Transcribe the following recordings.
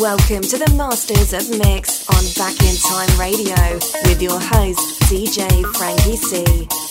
Welcome to the Masters of Mix on Back in Time Radio with your host, DJ Frankie C.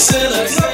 sinners.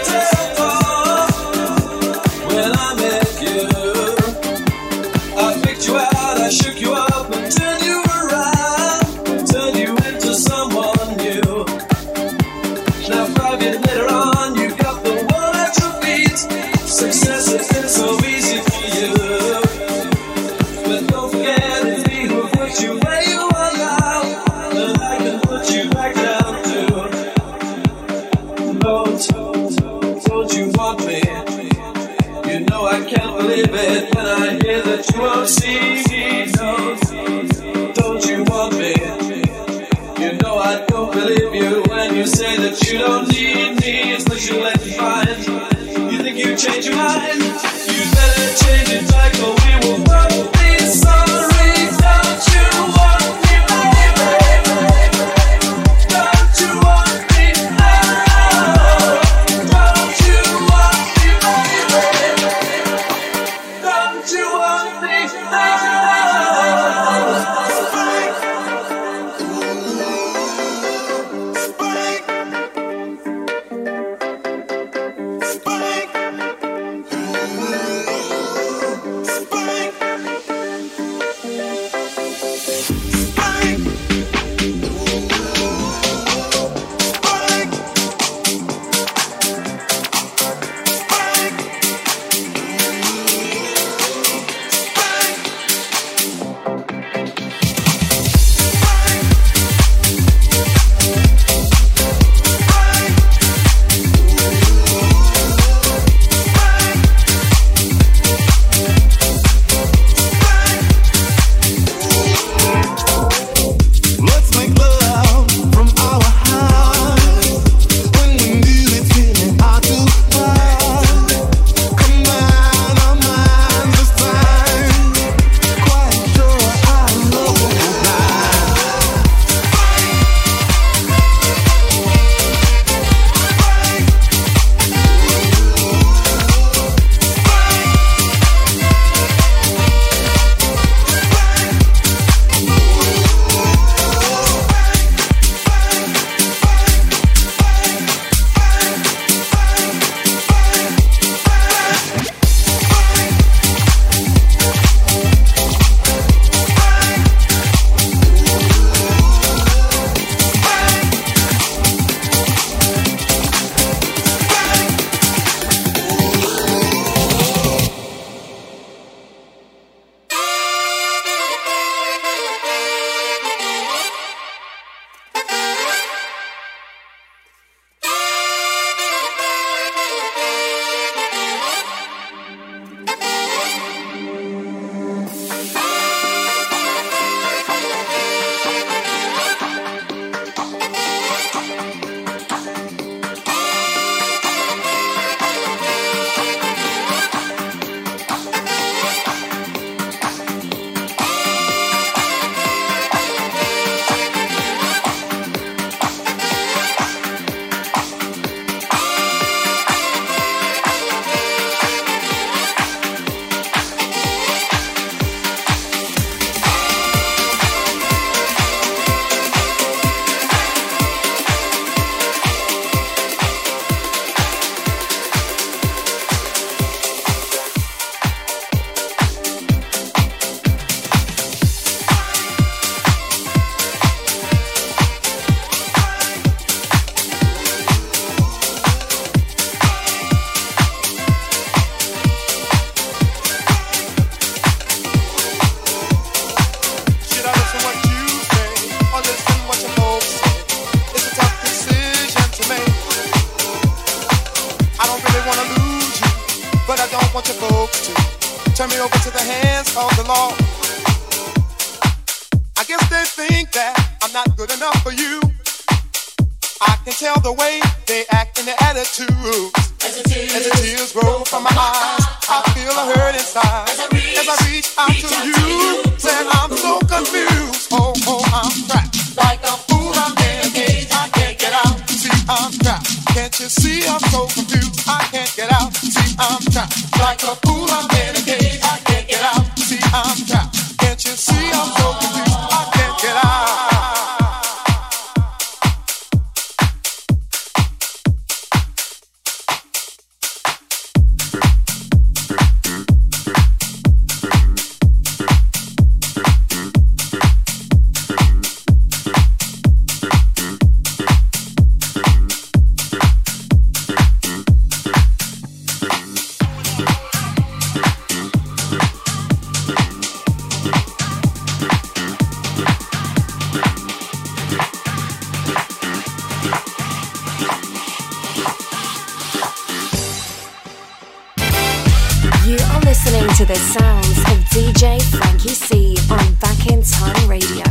To the sounds of DJ Frankie C on Back in Time Radio.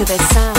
Music sounds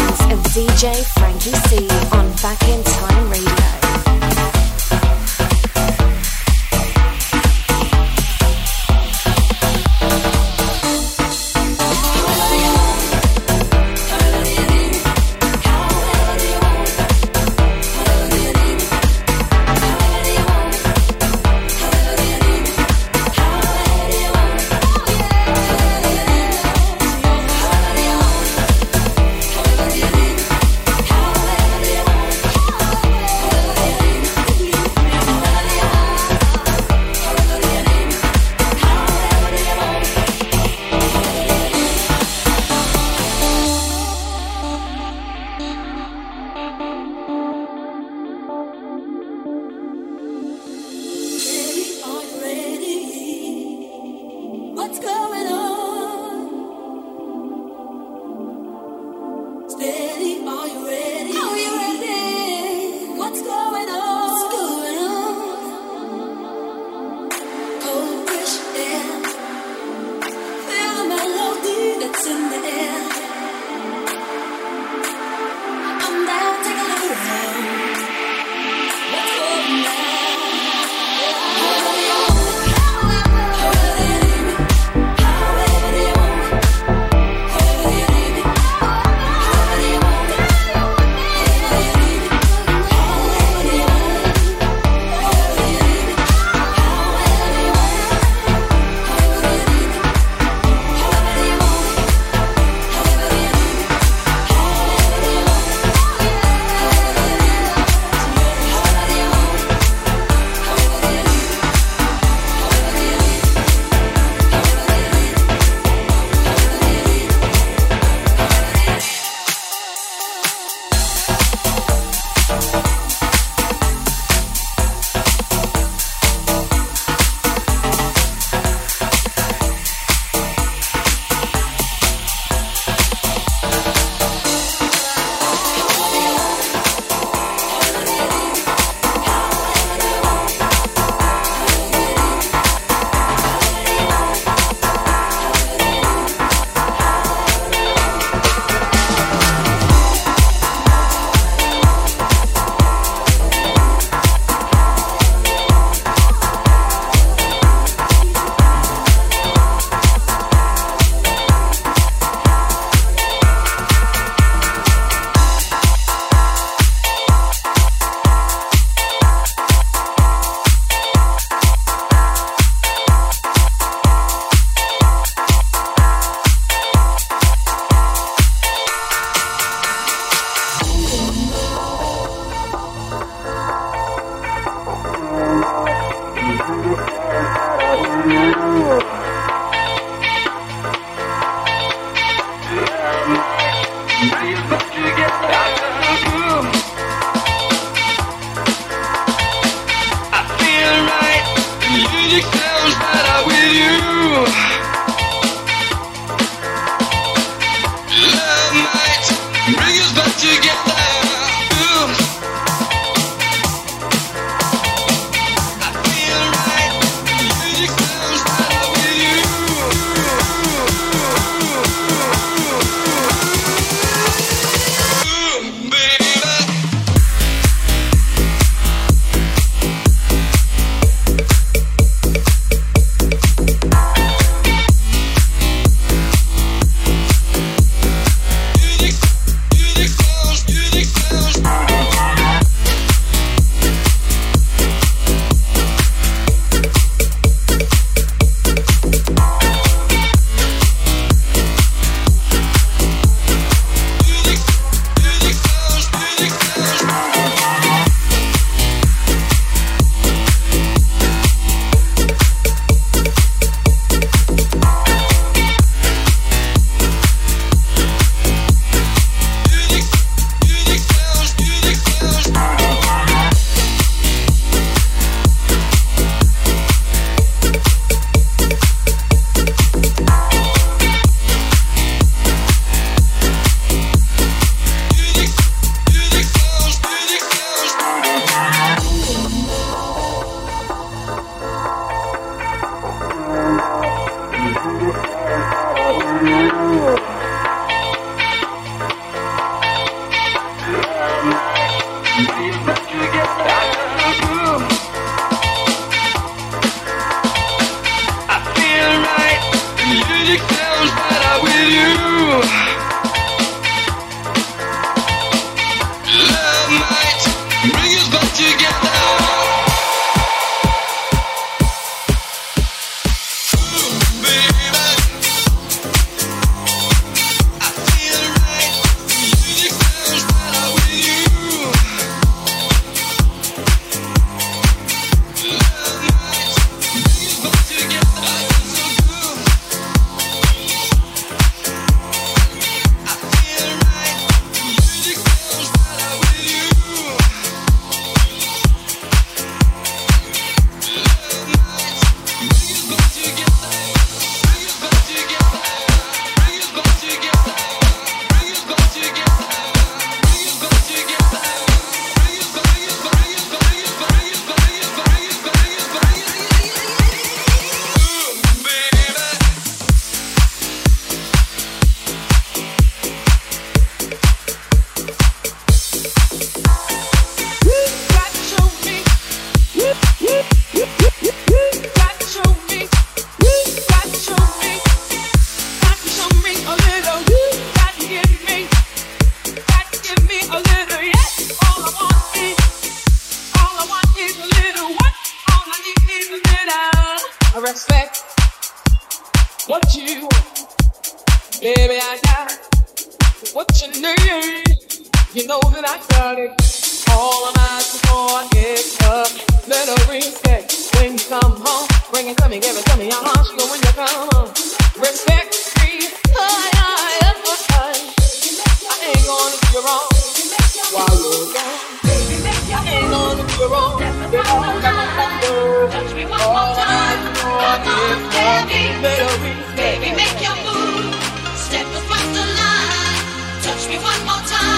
Touch me one more time.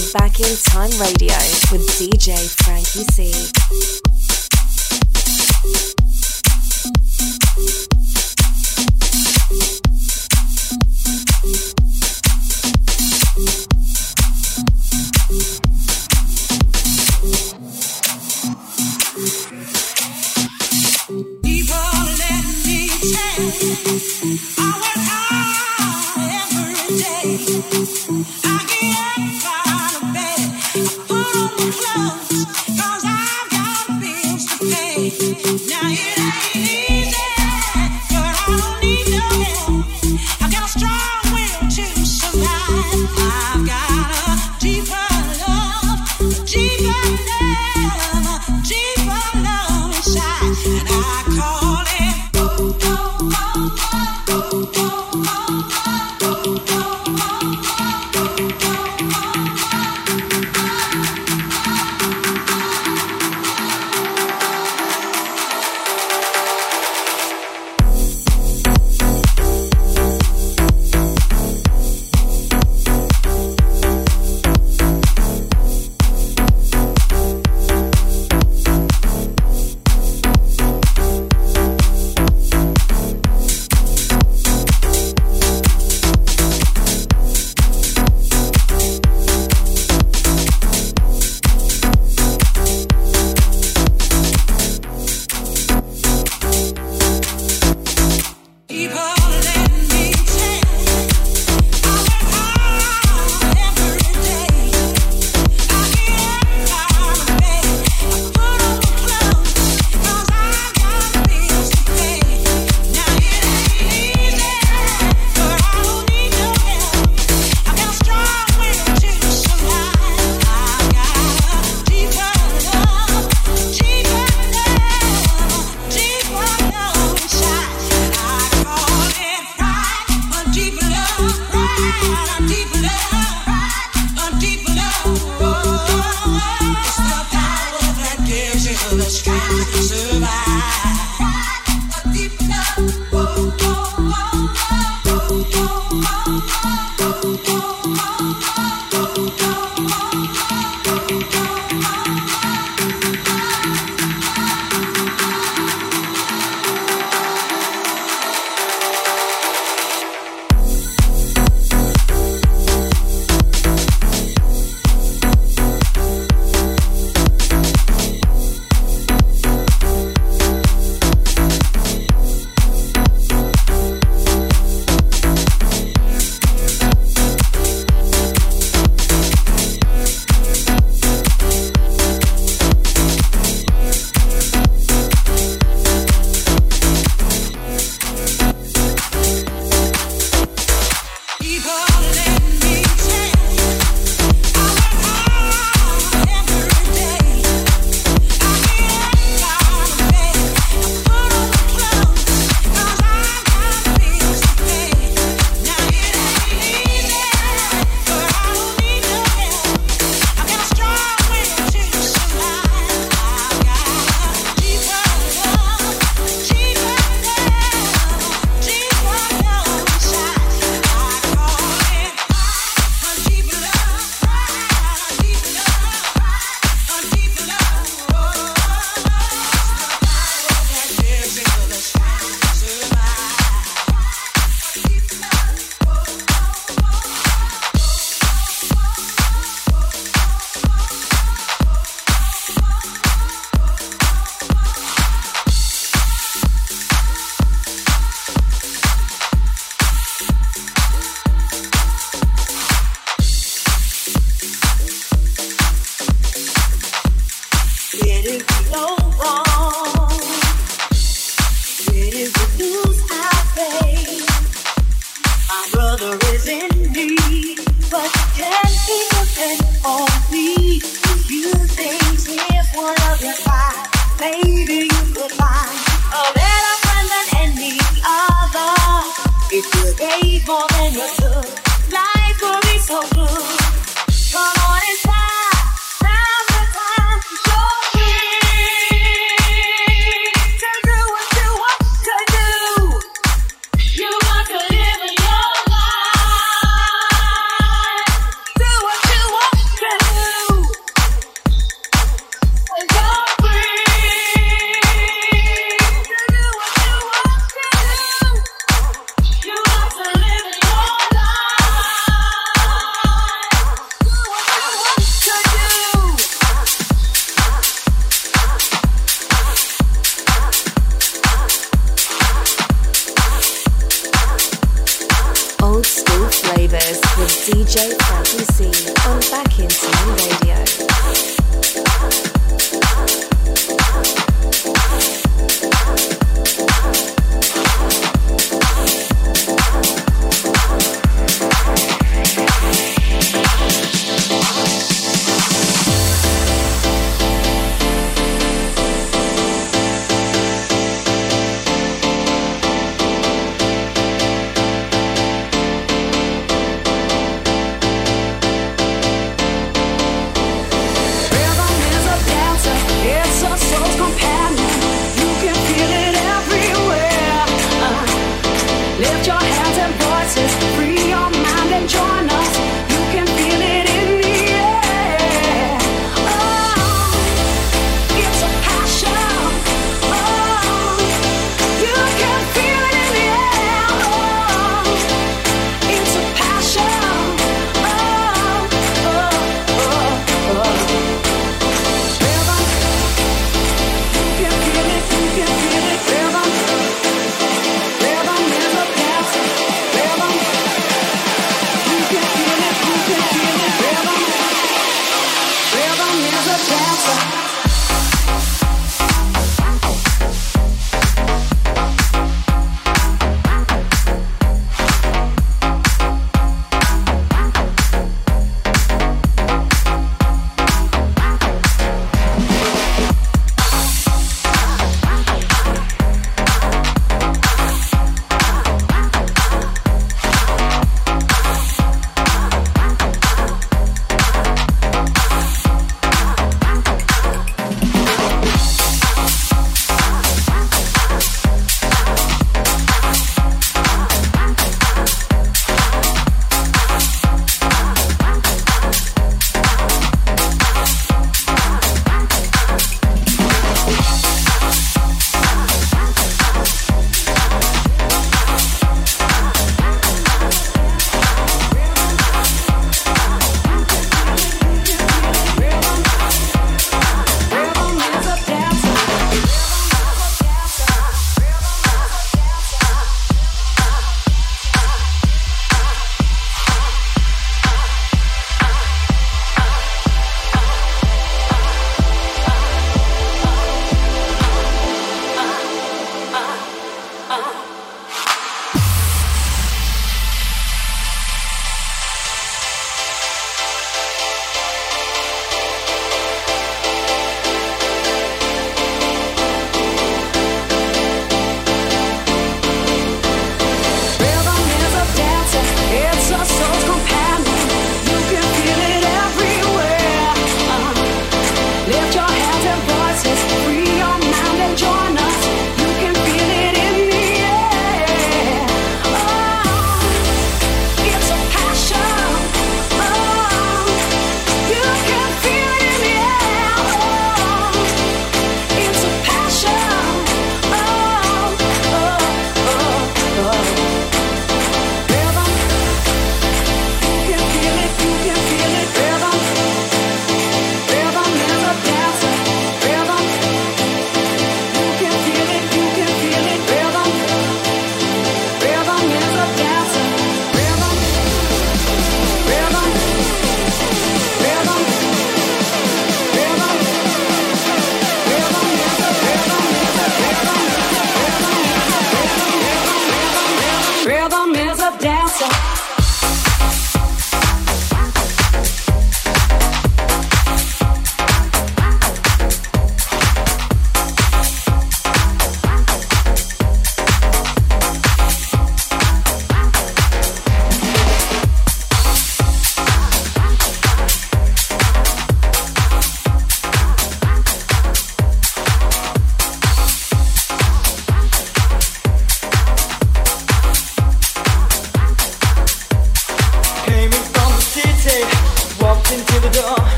Back in Time Radio with DJ Frankie C.